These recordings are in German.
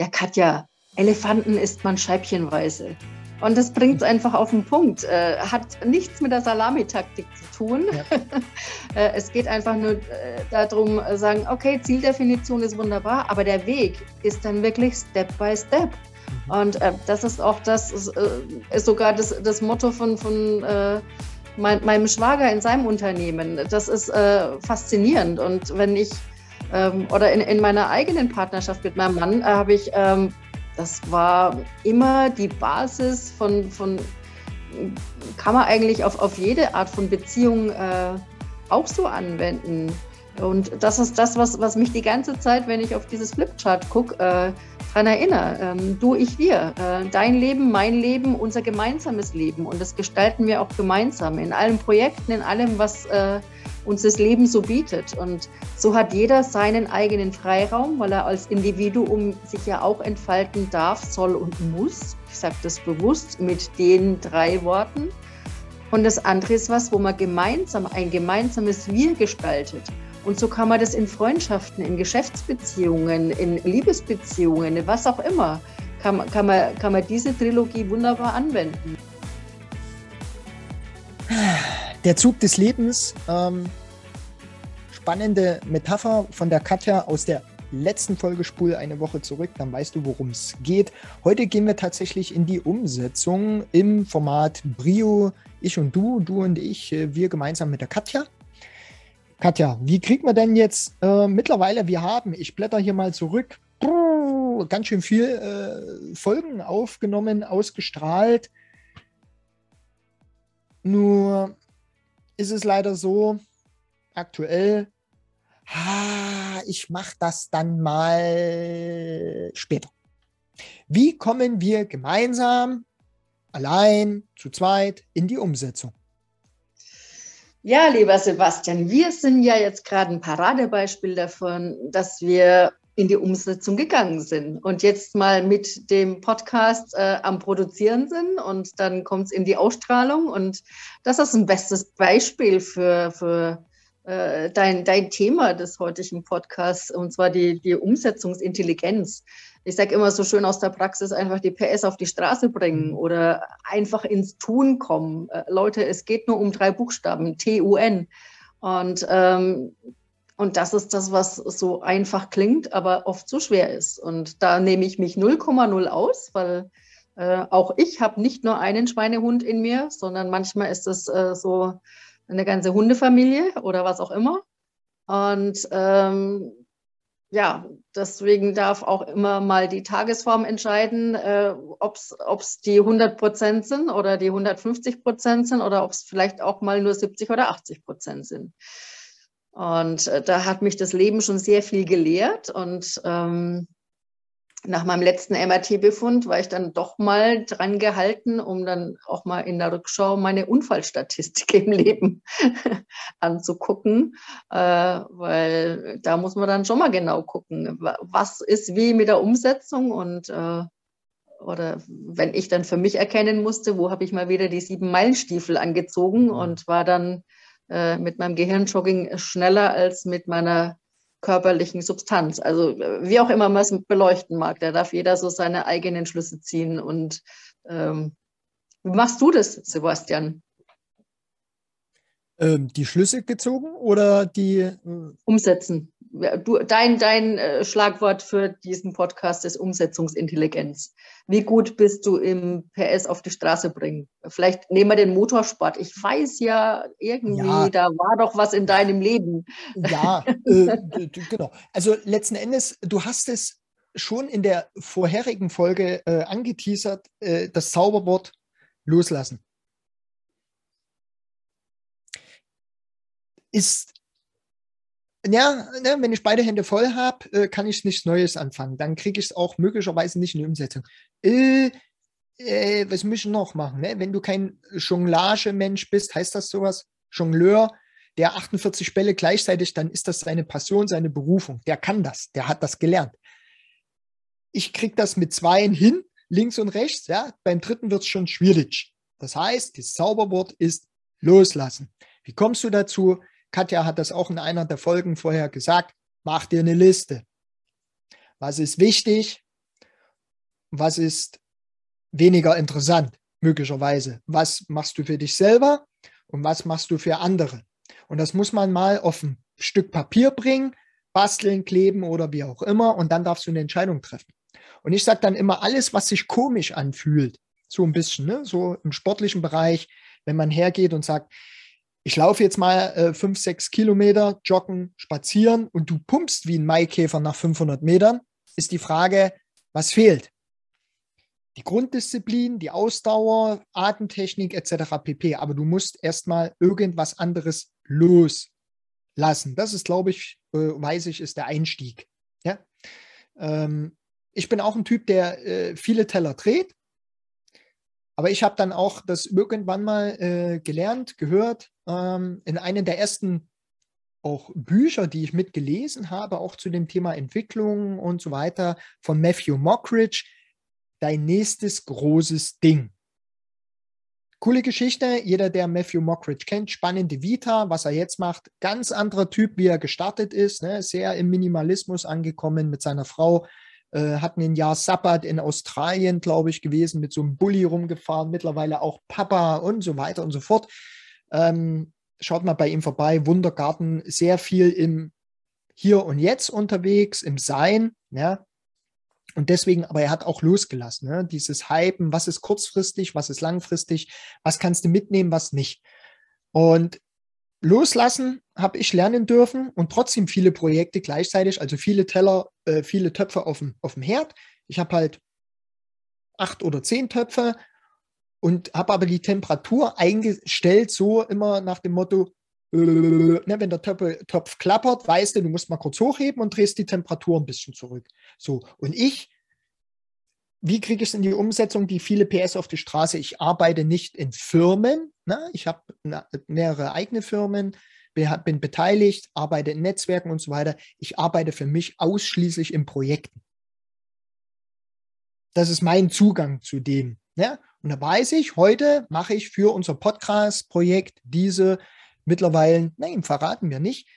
ja Katja, Elefanten isst man scheibchenweise. Und das bringt es einfach auf den Punkt. Äh, hat nichts mit der Salamitaktik zu tun. Ja. äh, es geht einfach nur äh, darum, äh, sagen, okay, Zieldefinition ist wunderbar, aber der Weg ist dann wirklich Step by Step. Mhm. Und äh, das ist auch das, ist, äh, ist sogar das, das Motto von, von mein, meinem Schwager in seinem Unternehmen. Das ist faszinierend. Und wenn ich ähm, oder in, in meiner eigenen Partnerschaft mit meinem Mann habe ich ähm, das war immer die Basis von, von kann man eigentlich auf, auf jede Art von Beziehung äh, auch so anwenden. Und das ist das, was, was mich die ganze Zeit, wenn ich auf dieses Flipchart gucke, äh, daran erinnere. Ähm, du, ich, wir. Äh, dein Leben, mein Leben, unser gemeinsames Leben. Und das gestalten wir auch gemeinsam in allen Projekten, in allem, was äh, uns das Leben so bietet. Und so hat jeder seinen eigenen Freiraum, weil er als Individuum sich ja auch entfalten darf, soll und muss. Ich sage das bewusst mit den drei Worten. Und das andere ist was, wo man gemeinsam ein gemeinsames Wir gestaltet. Und so kann man das in Freundschaften, in Geschäftsbeziehungen, in Liebesbeziehungen, was auch immer, kann, kann, man, kann man diese Trilogie wunderbar anwenden. Der Zug des Lebens, ähm, spannende Metapher von der Katja aus der letzten Folge Spul eine Woche zurück, dann weißt du, worum es geht. Heute gehen wir tatsächlich in die Umsetzung im Format Brio, ich und du, du und ich, äh, wir gemeinsam mit der Katja. Katja, wie kriegt man denn jetzt äh, mittlerweile, wir haben, ich blätter hier mal zurück, ganz schön viel äh, Folgen aufgenommen, ausgestrahlt. Nur ist es leider so, aktuell, ah, ich mache das dann mal später. Wie kommen wir gemeinsam, allein, zu zweit in die Umsetzung? Ja, lieber Sebastian, wir sind ja jetzt gerade ein Paradebeispiel davon, dass wir in die Umsetzung gegangen sind und jetzt mal mit dem Podcast äh, am Produzieren sind und dann kommt es in die Ausstrahlung und das ist ein bestes Beispiel für, für äh, dein, dein Thema des heutigen Podcasts und zwar die, die Umsetzungsintelligenz ich sage immer so schön aus der Praxis, einfach die PS auf die Straße bringen mhm. oder einfach ins Tun kommen. Äh, Leute, es geht nur um drei Buchstaben, T-U-N. Und, ähm, und das ist das, was so einfach klingt, aber oft so schwer ist. Und da nehme ich mich 0,0 aus, weil äh, auch ich habe nicht nur einen Schweinehund in mir, sondern manchmal ist es äh, so eine ganze Hundefamilie oder was auch immer. Und ähm, ja, deswegen darf auch immer mal die Tagesform entscheiden, äh, ob es die 100 Prozent sind oder die 150 Prozent sind oder ob es vielleicht auch mal nur 70 oder 80 Prozent sind. Und äh, da hat mich das Leben schon sehr viel gelehrt und ähm, nach meinem letzten MRT-Befund war ich dann doch mal dran gehalten, um dann auch mal in der Rückschau meine Unfallstatistik im Leben anzugucken, äh, weil da muss man dann schon mal genau gucken, was ist wie mit der Umsetzung und äh, oder wenn ich dann für mich erkennen musste, wo habe ich mal wieder die sieben Meilenstiefel angezogen mhm. und war dann äh, mit meinem Gehirnjogging schneller als mit meiner körperlichen Substanz. Also wie auch immer man es beleuchten mag, da darf jeder so seine eigenen Schlüsse ziehen. Und ähm, wie machst du das, Sebastian? Ähm, die Schlüsse gezogen oder die äh Umsetzen? Du, dein dein äh, Schlagwort für diesen Podcast ist Umsetzungsintelligenz. Wie gut bist du im PS auf die Straße bringen? Vielleicht nehmen wir den Motorsport. Ich weiß ja irgendwie, ja. da war doch was in deinem Leben. Ja, äh, genau. Also letzten Endes, du hast es schon in der vorherigen Folge äh, angeteasert, äh, das Zauberwort loslassen. Ist ja, ne, wenn ich beide Hände voll habe, äh, kann ich nichts Neues anfangen. Dann kriege ich es auch möglicherweise nicht in die Umsetzung. Äh, äh, was muss ich noch machen? Ne? Wenn du kein Jonglage-Mensch bist, heißt das sowas? Jongleur, der 48 Bälle gleichzeitig, dann ist das seine Passion, seine Berufung. Der kann das, der hat das gelernt. Ich kriege das mit zweien hin, links und rechts. Ja? Beim dritten wird es schon schwierig. Das heißt, das Zauberwort ist loslassen. Wie kommst du dazu? Katja hat das auch in einer der Folgen vorher gesagt, mach dir eine Liste. Was ist wichtig? was ist weniger interessant, möglicherweise. Was machst du für dich selber und was machst du für andere? Und das muss man mal auf ein Stück Papier bringen, basteln, kleben oder wie auch immer. Und dann darfst du eine Entscheidung treffen. Und ich sage dann immer, alles, was sich komisch anfühlt, so ein bisschen, ne? so im sportlichen Bereich, wenn man hergeht und sagt, ich laufe jetzt mal äh, fünf, sechs Kilometer, joggen, spazieren und du pumpst wie ein Maikäfer nach 500 Metern, ist die Frage, was fehlt? Die Grunddisziplin, die Ausdauer, Atemtechnik etc. pp. Aber du musst erstmal irgendwas anderes loslassen. Das ist, glaube ich, äh, weiß ich, ist der Einstieg. Ja? Ähm, ich bin auch ein Typ, der äh, viele Teller dreht. Aber ich habe dann auch das irgendwann mal äh, gelernt, gehört, ähm, in einem der ersten auch Bücher, die ich mitgelesen habe, auch zu dem Thema Entwicklung und so weiter, von Matthew Mockridge, dein nächstes großes Ding. Coole Geschichte, jeder, der Matthew Mockridge kennt, spannende Vita, was er jetzt macht, ganz anderer Typ, wie er gestartet ist, ne? sehr im Minimalismus angekommen mit seiner Frau, äh, hatten ein Jahr Sabbat in Australien, glaube ich, gewesen, mit so einem Bulli rumgefahren, mittlerweile auch Papa und so weiter und so fort. Ähm, schaut mal bei ihm vorbei, Wundergarten, sehr viel im Hier und Jetzt unterwegs, im Sein, ja. Und deswegen, aber er hat auch losgelassen, ne? dieses Hypen, was ist kurzfristig, was ist langfristig, was kannst du mitnehmen, was nicht. Und loslassen habe ich lernen dürfen und trotzdem viele Projekte gleichzeitig, also viele Teller, äh, viele Töpfe auf dem, auf dem Herd. Ich habe halt acht oder zehn Töpfe und habe aber die Temperatur eingestellt, so immer nach dem Motto, ne, wenn der Topf, Topf klappert, weißt du, du musst mal kurz hochheben und drehst die Temperatur ein bisschen zurück. So, und ich, wie kriege ich es in die Umsetzung, die viele PS auf die Straße? Ich arbeite nicht in Firmen, ne? ich habe mehrere eigene Firmen, bin beteiligt, arbeite in Netzwerken und so weiter. Ich arbeite für mich ausschließlich in Projekten. Das ist mein Zugang zu dem. Ja? Und da weiß ich, heute mache ich für unser Podcast-Projekt diese mittlerweile, nein, verraten wir nicht,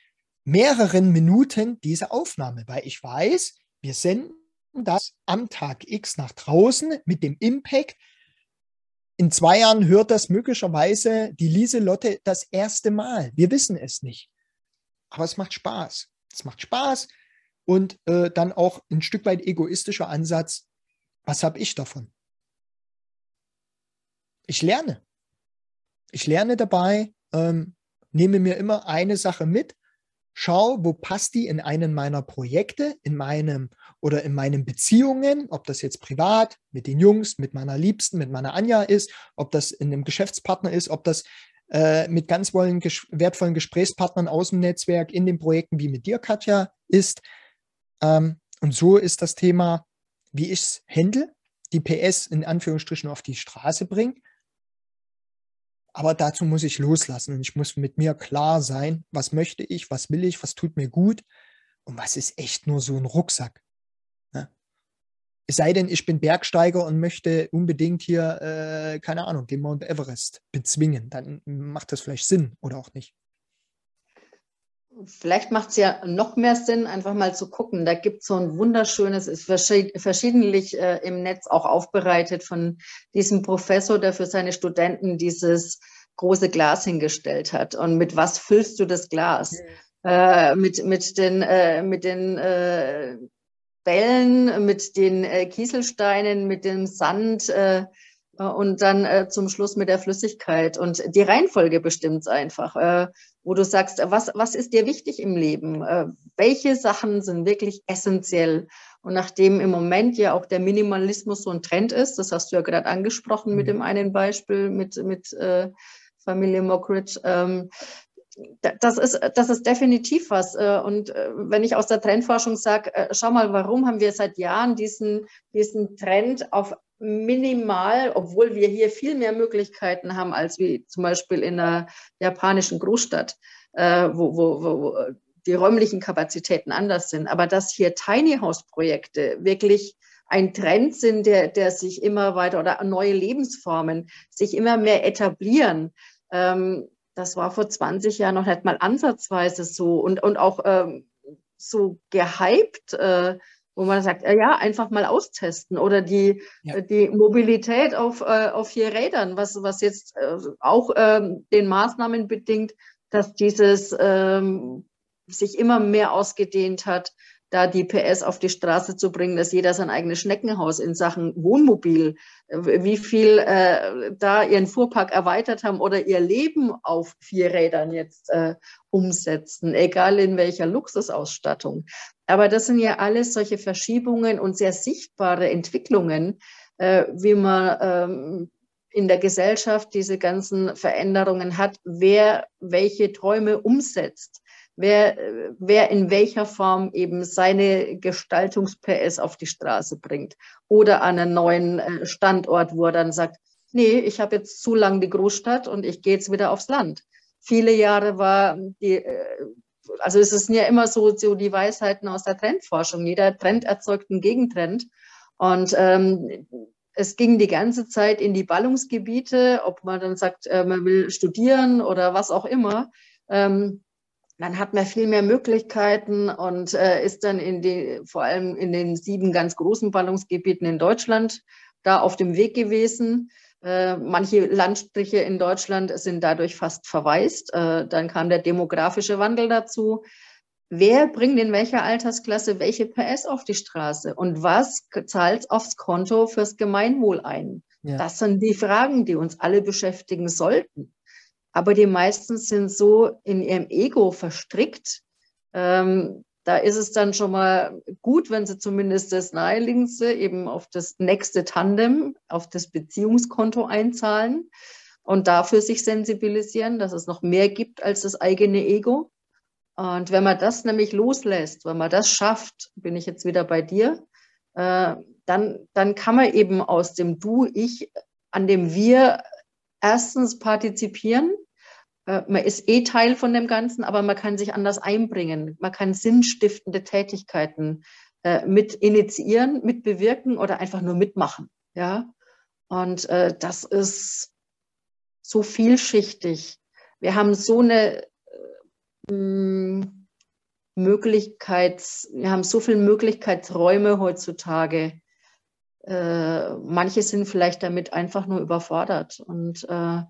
mehreren Minuten diese Aufnahme, weil ich weiß, wir senden das am Tag X nach draußen mit dem Impact. In zwei Jahren hört das möglicherweise die Lieselotte das erste Mal. Wir wissen es nicht. Aber es macht Spaß. Es macht Spaß und äh, dann auch ein Stück weit egoistischer Ansatz. Was habe ich davon? Ich lerne. Ich lerne dabei, ähm, nehme mir immer eine Sache mit, schau, wo passt die in einen meiner Projekte, in meinem oder in meinen Beziehungen, ob das jetzt privat mit den Jungs, mit meiner Liebsten, mit meiner Anja ist, ob das in einem Geschäftspartner ist, ob das äh, mit ganz wertvollen Gesprächspartnern aus dem Netzwerk in den Projekten wie mit dir, Katja, ist. Ähm, und so ist das Thema, wie ich es handle, die PS in Anführungsstrichen auf die Straße bringe aber dazu muss ich loslassen. Ich muss mit mir klar sein, was möchte ich, was will ich, was tut mir gut und was ist echt nur so ein Rucksack. Ne? Es sei denn, ich bin Bergsteiger und möchte unbedingt hier, äh, keine Ahnung, den Mount Everest bezwingen. Dann macht das vielleicht Sinn oder auch nicht. Vielleicht macht es ja noch mehr Sinn, einfach mal zu gucken. Da gibt es so ein wunderschönes, ist verschiedentlich äh, im Netz auch aufbereitet von diesem Professor, der für seine Studenten dieses große Glas hingestellt hat. Und mit was füllst du das Glas? Mhm. Äh, mit, mit den, äh, mit den äh, Bällen, mit den äh, Kieselsteinen, mit dem Sand äh, und dann zum Schluss mit der Flüssigkeit. Und die Reihenfolge bestimmt es einfach wo du sagst, was, was ist dir wichtig im Leben? Äh, welche Sachen sind wirklich essentiell? Und nachdem im Moment ja auch der Minimalismus so ein Trend ist, das hast du ja gerade angesprochen mhm. mit dem einen Beispiel mit, mit äh, Familie Mockridge, ähm, das ist, das ist definitiv was. Äh, und äh, wenn ich aus der Trendforschung sage, äh, schau mal, warum haben wir seit Jahren diesen, diesen Trend auf minimal, obwohl wir hier viel mehr Möglichkeiten haben als wie zum Beispiel in einer japanischen Großstadt, wo, wo, wo die räumlichen Kapazitäten anders sind. Aber dass hier Tiny House Projekte wirklich ein Trend sind, der, der sich immer weiter oder neue Lebensformen sich immer mehr etablieren. Ähm, das war vor 20 Jahren noch nicht mal ansatzweise so und, und auch ähm, so gehypt, äh, wo man sagt, ja, einfach mal austesten oder die, ja. die Mobilität auf, äh, auf vier Rädern, was, was jetzt äh, auch ähm, den Maßnahmen bedingt, dass dieses ähm, sich immer mehr ausgedehnt hat, da die PS auf die Straße zu bringen, dass jeder sein eigenes Schneckenhaus in Sachen Wohnmobil, äh, wie viel äh, da ihren Fuhrpark erweitert haben oder ihr Leben auf vier Rädern jetzt äh, umsetzen, egal in welcher Luxusausstattung. Aber das sind ja alles solche Verschiebungen und sehr sichtbare Entwicklungen, äh, wie man ähm, in der Gesellschaft diese ganzen Veränderungen hat, wer welche Träume umsetzt wer, wer in welcher Form eben seine Gestaltungs-PS auf die Straße bringt oder an einen neuen äh, Standort, wo er dann sagt, nee, ich habe jetzt zu lang die Großstadt und ich gehe jetzt wieder aufs Land. Viele Jahre war die, äh, also es sind ja immer so, so die Weisheiten aus der Trendforschung. Jeder Trend erzeugt einen Gegentrend. Und ähm, es ging die ganze Zeit in die Ballungsgebiete, ob man dann sagt, äh, man will studieren oder was auch immer. Ähm, dann hat man viel mehr Möglichkeiten und äh, ist dann in die, vor allem in den sieben ganz großen Ballungsgebieten in Deutschland da auf dem Weg gewesen. Äh, manche Landstriche in Deutschland sind dadurch fast verwaist. Äh, dann kam der demografische Wandel dazu. Wer bringt in welcher Altersklasse welche PS auf die Straße und was zahlt aufs Konto fürs Gemeinwohl ein? Ja. Das sind die Fragen, die uns alle beschäftigen sollten. Aber die meisten sind so in ihrem Ego verstrickt. Ähm, da ist es dann schon mal gut, wenn sie zumindest das Naheliegendste eben auf das nächste Tandem, auf das Beziehungskonto einzahlen und dafür sich sensibilisieren, dass es noch mehr gibt als das eigene Ego. Und wenn man das nämlich loslässt, wenn man das schafft, bin ich jetzt wieder bei dir, äh, dann, dann kann man eben aus dem Du, Ich, an dem Wir erstens partizipieren. Äh, man ist eh Teil von dem Ganzen, aber man kann sich anders einbringen. Man kann sinnstiftende Tätigkeiten äh, mit initiieren, mit bewirken oder einfach nur mitmachen. Ja, und äh, das ist so vielschichtig. Wir haben so eine äh, Möglichkeits, wir haben so viele Möglichkeitsräume heutzutage äh, manche sind vielleicht damit einfach nur überfordert. Und äh,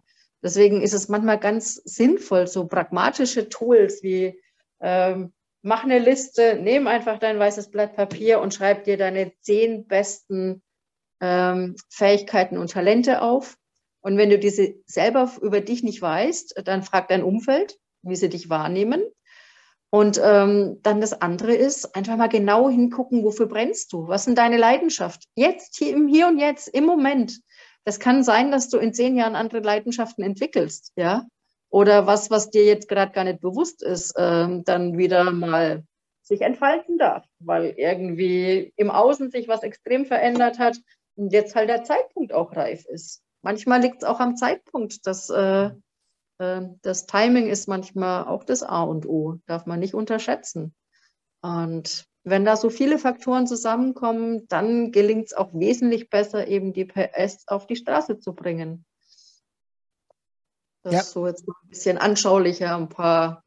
deswegen ist es manchmal ganz sinnvoll, so pragmatische Tools wie ähm, mach eine Liste, nimm einfach dein weißes Blatt Papier und schreib dir deine zehn besten ähm, Fähigkeiten und Talente auf. Und wenn du diese selber über dich nicht weißt, dann frag dein Umfeld, wie sie dich wahrnehmen. Und ähm, dann das andere ist, einfach mal genau hingucken, wofür brennst du? Was sind deine Leidenschaft? Jetzt, hier, im Hier und Jetzt, im Moment. Das kann sein, dass du in zehn Jahren andere Leidenschaften entwickelst, ja? Oder was, was dir jetzt gerade gar nicht bewusst ist, ähm, dann wieder mal sich entfalten darf, weil irgendwie im Außen sich was extrem verändert hat und jetzt halt der Zeitpunkt auch reif ist. Manchmal liegt es auch am Zeitpunkt, dass äh, das Timing ist manchmal auch das A und O, darf man nicht unterschätzen. Und wenn da so viele Faktoren zusammenkommen, dann gelingt es auch wesentlich besser, eben die PS auf die Straße zu bringen. Das ja. ist so jetzt ein bisschen anschaulicher, ein paar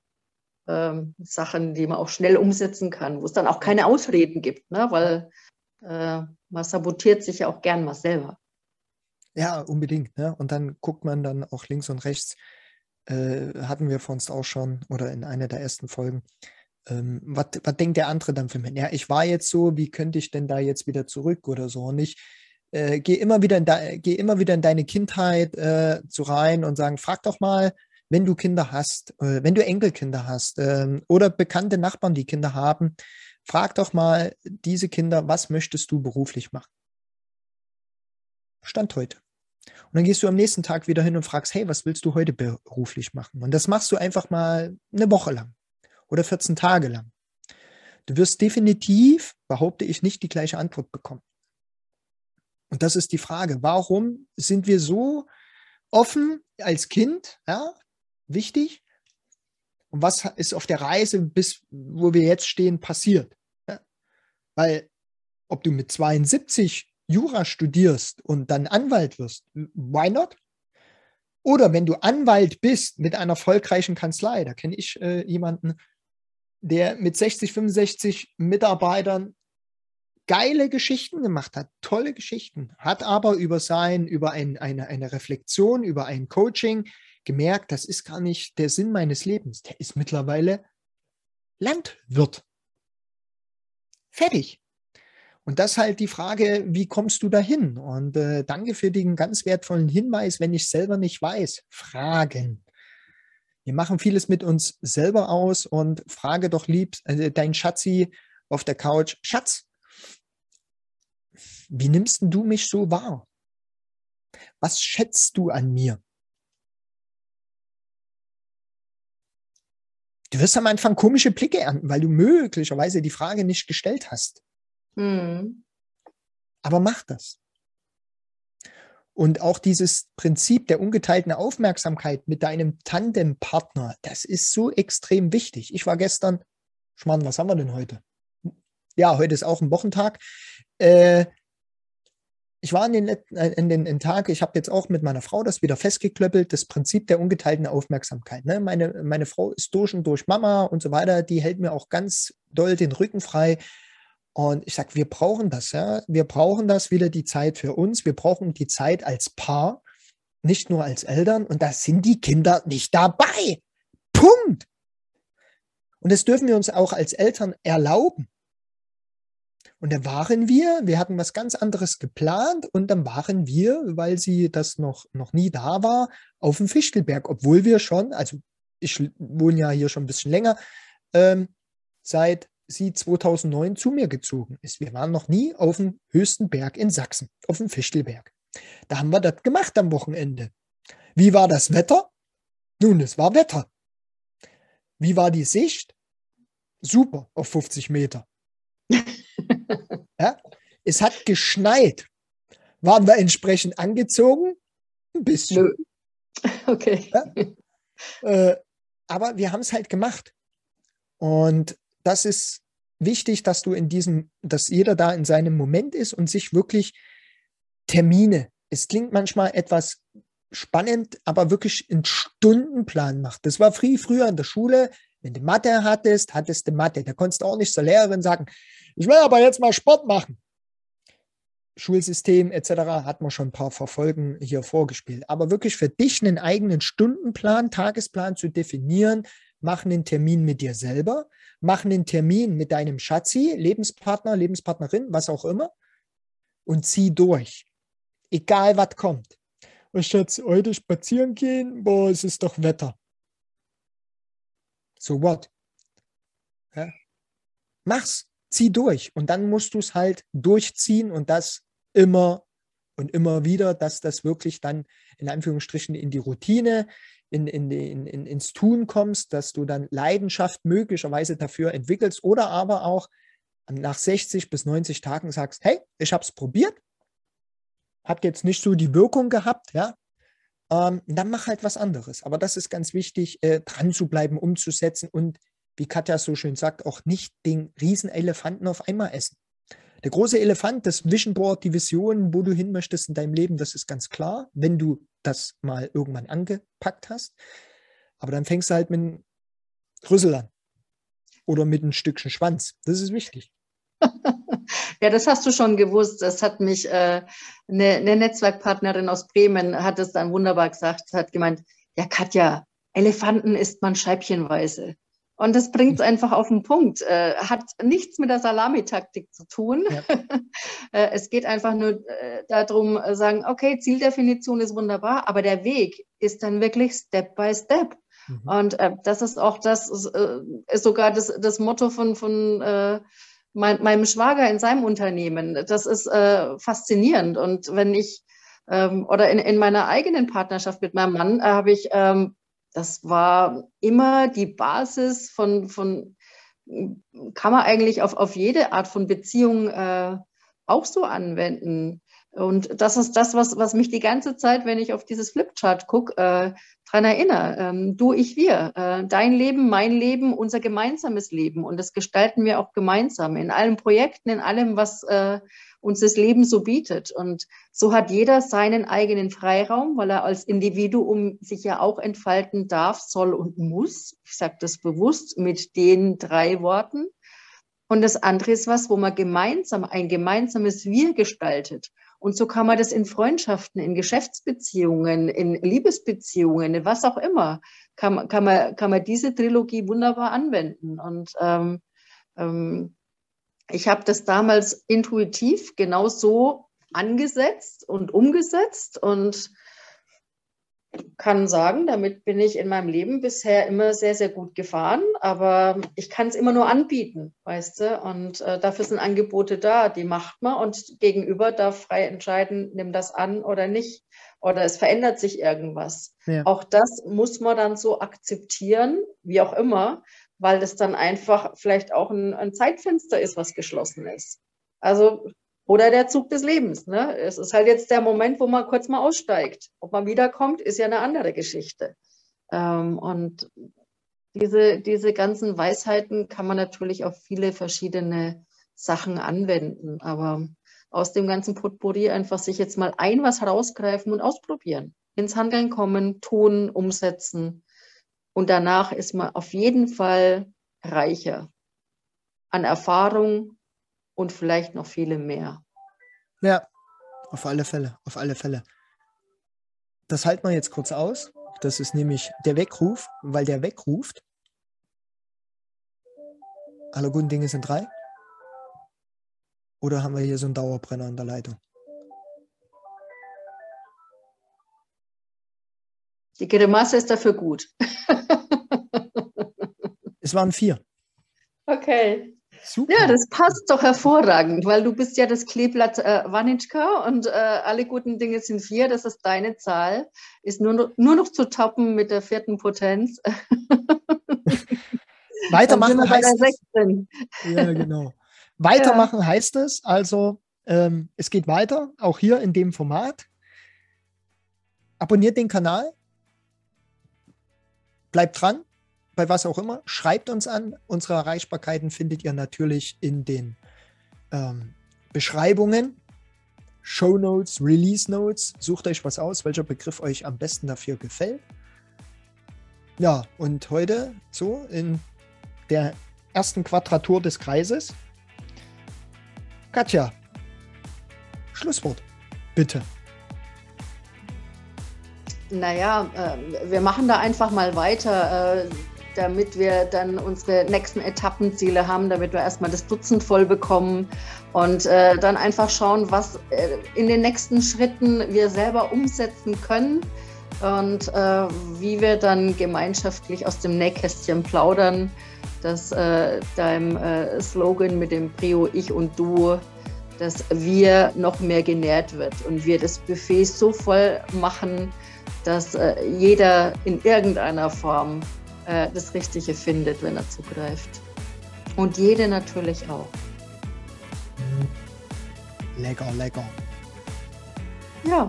ähm, Sachen, die man auch schnell umsetzen kann, wo es dann auch keine Ausreden gibt, ne? weil äh, man sabotiert sich ja auch gern mal selber. Ja, unbedingt. Ne? Und dann guckt man dann auch links und rechts, äh, hatten wir vor uns auch schon oder in einer der ersten Folgen. Ähm, was, was denkt der andere dann für mich? Ja, ich war jetzt so, wie könnte ich denn da jetzt wieder zurück oder so? Und ich äh, gehe immer wieder geh immer wieder in deine Kindheit äh, zu rein und sagen, frag doch mal, wenn du Kinder hast, äh, wenn du Enkelkinder hast ähm, oder bekannte Nachbarn, die Kinder haben, frag doch mal diese Kinder, was möchtest du beruflich machen? Stand heute. Und dann gehst du am nächsten Tag wieder hin und fragst, hey, was willst du heute beruflich machen? Und das machst du einfach mal eine Woche lang oder 14 Tage lang. Du wirst definitiv, behaupte ich, nicht die gleiche Antwort bekommen. Und das ist die Frage, warum sind wir so offen als Kind, ja, wichtig? Und was ist auf der Reise bis, wo wir jetzt stehen, passiert? Ja? Weil ob du mit 72 Jura studierst und dann Anwalt wirst, why not? Oder wenn du Anwalt bist mit einer erfolgreichen Kanzlei, da kenne ich äh, jemanden, der mit 60, 65 Mitarbeitern geile Geschichten gemacht hat, tolle Geschichten, hat aber über sein, über ein, eine, eine Reflexion, über ein Coaching gemerkt, das ist gar nicht der Sinn meines Lebens. Der ist mittlerweile Landwirt. Fertig. Und das ist halt die Frage, wie kommst du dahin? Und äh, danke für den ganz wertvollen Hinweis, wenn ich selber nicht weiß, fragen. Wir machen vieles mit uns selber aus und frage doch lieb äh, dein Schatzi auf der Couch, Schatz, wie nimmst du mich so wahr? Was schätzt du an mir? Du wirst am Anfang komische Blicke ernten, weil du möglicherweise die Frage nicht gestellt hast. Mhm. Aber mach das. Und auch dieses Prinzip der ungeteilten Aufmerksamkeit mit deinem Tandempartner, das ist so extrem wichtig. Ich war gestern, Schmarrn, was haben wir denn heute? Ja, heute ist auch ein Wochentag. Äh, ich war in den, äh, in den, in Tag, ich habe jetzt auch mit meiner Frau das wieder festgeklöppelt, das Prinzip der ungeteilten Aufmerksamkeit. Ne? Meine, meine Frau ist durch und durch Mama und so weiter, die hält mir auch ganz doll den Rücken frei. Und ich sage, wir brauchen das, ja. Wir brauchen das wieder die Zeit für uns. Wir brauchen die Zeit als Paar, nicht nur als Eltern. Und da sind die Kinder nicht dabei. Punkt. Und das dürfen wir uns auch als Eltern erlauben. Und da waren wir, wir hatten was ganz anderes geplant und dann waren wir, weil sie das noch, noch nie da war, auf dem Fichtelberg, obwohl wir schon, also ich wohne ja hier schon ein bisschen länger, ähm, seit sie 2009 zu mir gezogen ist. Wir waren noch nie auf dem höchsten Berg in Sachsen, auf dem Fichtelberg. Da haben wir das gemacht am Wochenende. Wie war das Wetter? Nun, es war Wetter. Wie war die Sicht? Super, auf 50 Meter. ja? Es hat geschneit. Waren wir entsprechend angezogen? Ein bisschen. Nö. Okay. Ja? Äh, aber wir haben es halt gemacht. Und das ist wichtig, dass du in diesem, dass jeder da in seinem Moment ist und sich wirklich Termine, es klingt manchmal etwas spannend, aber wirklich einen Stundenplan macht. Das war früh, früher in der Schule, wenn du Mathe hattest, hattest du Mathe. Da konntest du auch nicht zur Lehrerin sagen, ich will aber jetzt mal Sport machen. Schulsystem etc. hat man schon ein paar Verfolgen hier vorgespielt. Aber wirklich für dich einen eigenen Stundenplan, Tagesplan zu definieren, mach einen Termin mit dir selber, mach einen Termin mit deinem Schatzi, Lebenspartner, Lebenspartnerin, was auch immer, und zieh durch. Egal was kommt. Oh Schatz, heute spazieren gehen, boah, es ist doch Wetter. So what? Ja? Mach's, zieh durch. Und dann musst du es halt durchziehen und das immer und immer wieder, dass das wirklich dann in Anführungsstrichen in die Routine, in, in, in, in, ins Tun kommst, dass du dann Leidenschaft möglicherweise dafür entwickelst oder aber auch nach 60 bis 90 Tagen sagst, hey, ich habe es probiert, hat jetzt nicht so die Wirkung gehabt, ja, ähm, dann mach halt was anderes. Aber das ist ganz wichtig, äh, dran zu bleiben, umzusetzen und wie Katja so schön sagt, auch nicht den Riesenelefanten auf einmal essen. Der große Elefant, das Vision Board, die Vision, wo du hin möchtest in deinem Leben, das ist ganz klar, wenn du das mal irgendwann angepackt hast. Aber dann fängst du halt mit einem Rüssel an oder mit einem Stückchen Schwanz. Das ist wichtig. ja, das hast du schon gewusst. Das hat mich äh, eine, eine, Netzwerkpartnerin aus Bremen hat es dann wunderbar gesagt, hat gemeint, ja Katja, Elefanten isst man scheibchenweise. Und das bringt es einfach auf den Punkt. Äh, hat nichts mit der Salamitaktik zu tun. Ja. äh, es geht einfach nur äh, darum, äh, sagen, okay, Zieldefinition ist wunderbar, aber der Weg ist dann wirklich Step by Step. Mhm. Und äh, das ist auch das, äh, ist sogar das, das Motto von, von mein, meinem Schwager in seinem Unternehmen. Das ist faszinierend. Und wenn ich ähm, oder in, in meiner eigenen Partnerschaft mit meinem Mann habe ich ähm, das war immer die Basis von, von kann man eigentlich auf, auf jede Art von Beziehung äh, auch so anwenden. Und das ist das, was, was mich die ganze Zeit, wenn ich auf dieses Flipchart gucke, äh, daran erinnere. Ähm, du, ich, wir. Äh, dein Leben, mein Leben, unser gemeinsames Leben. Und das gestalten wir auch gemeinsam in allen Projekten, in allem, was äh, uns das Leben so bietet. Und so hat jeder seinen eigenen Freiraum, weil er als Individuum sich ja auch entfalten darf, soll und muss. Ich sage das bewusst mit den drei Worten. Und das andere ist was, wo man gemeinsam ein gemeinsames Wir gestaltet. Und so kann man das in Freundschaften, in Geschäftsbeziehungen, in Liebesbeziehungen, in was auch immer, kann, kann, man, kann man diese Trilogie wunderbar anwenden. Und ähm, ähm, ich habe das damals intuitiv genau so angesetzt und umgesetzt und kann sagen, damit bin ich in meinem Leben bisher immer sehr, sehr gut gefahren, aber ich kann es immer nur anbieten, weißt du? Und äh, dafür sind Angebote da, die macht man und gegenüber darf frei entscheiden, nimm das an oder nicht. Oder es verändert sich irgendwas. Ja. Auch das muss man dann so akzeptieren, wie auch immer, weil das dann einfach vielleicht auch ein, ein Zeitfenster ist, was geschlossen ist. Also oder der Zug des Lebens. Ne? Es ist halt jetzt der Moment, wo man kurz mal aussteigt. Ob man wiederkommt, ist ja eine andere Geschichte. Ähm, und diese, diese ganzen Weisheiten kann man natürlich auf viele verschiedene Sachen anwenden. Aber aus dem ganzen Potpourri einfach sich jetzt mal ein was herausgreifen und ausprobieren. Ins Handeln kommen, tun, umsetzen. Und danach ist man auf jeden Fall reicher an Erfahrung, und vielleicht noch viele mehr. Ja, auf alle Fälle, auf alle Fälle. Das halten wir jetzt kurz aus. Das ist nämlich der Weckruf, weil der wegruft. Alle guten Dinge sind drei. Oder haben wir hier so einen Dauerbrenner in der Leitung? Die Grimasse ist dafür gut. es waren vier. Okay. Super. Ja, das passt doch hervorragend, weil du bist ja das Kleeblatt äh, Wanitschka und äh, alle guten Dinge sind vier, das ist deine Zahl. Ist nur noch, nur noch zu toppen mit der vierten Potenz. Weitermachen heißt es. Ja, genau. Weitermachen ja. heißt es, also ähm, es geht weiter, auch hier in dem Format. Abonniert den Kanal. Bleibt dran bei was auch immer, schreibt uns an. Unsere Erreichbarkeiten findet ihr natürlich in den ähm, Beschreibungen, Show Notes, Release Notes. Sucht euch was aus, welcher Begriff euch am besten dafür gefällt. Ja, und heute so in der ersten Quadratur des Kreises. Katja, Schlusswort, bitte. Naja, äh, wir machen da einfach mal weiter. Äh, damit wir dann unsere nächsten Etappenziele haben, damit wir erstmal das Dutzend voll bekommen und äh, dann einfach schauen, was äh, in den nächsten Schritten wir selber umsetzen können und äh, wie wir dann gemeinschaftlich aus dem Nähkästchen plaudern, dass äh, deinem äh, Slogan mit dem Prio Ich und Du, dass wir noch mehr genährt wird und wir das Buffet so voll machen, dass äh, jeder in irgendeiner Form äh, das Richtige findet, wenn er zugreift. Und jede natürlich auch. Lecker, lecker. Ja.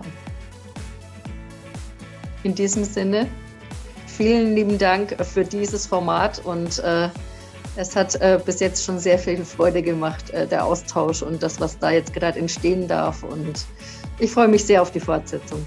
In diesem Sinne, vielen lieben Dank für dieses Format und äh, es hat äh, bis jetzt schon sehr viel Freude gemacht, äh, der Austausch und das, was da jetzt gerade entstehen darf. Und ich freue mich sehr auf die Fortsetzung.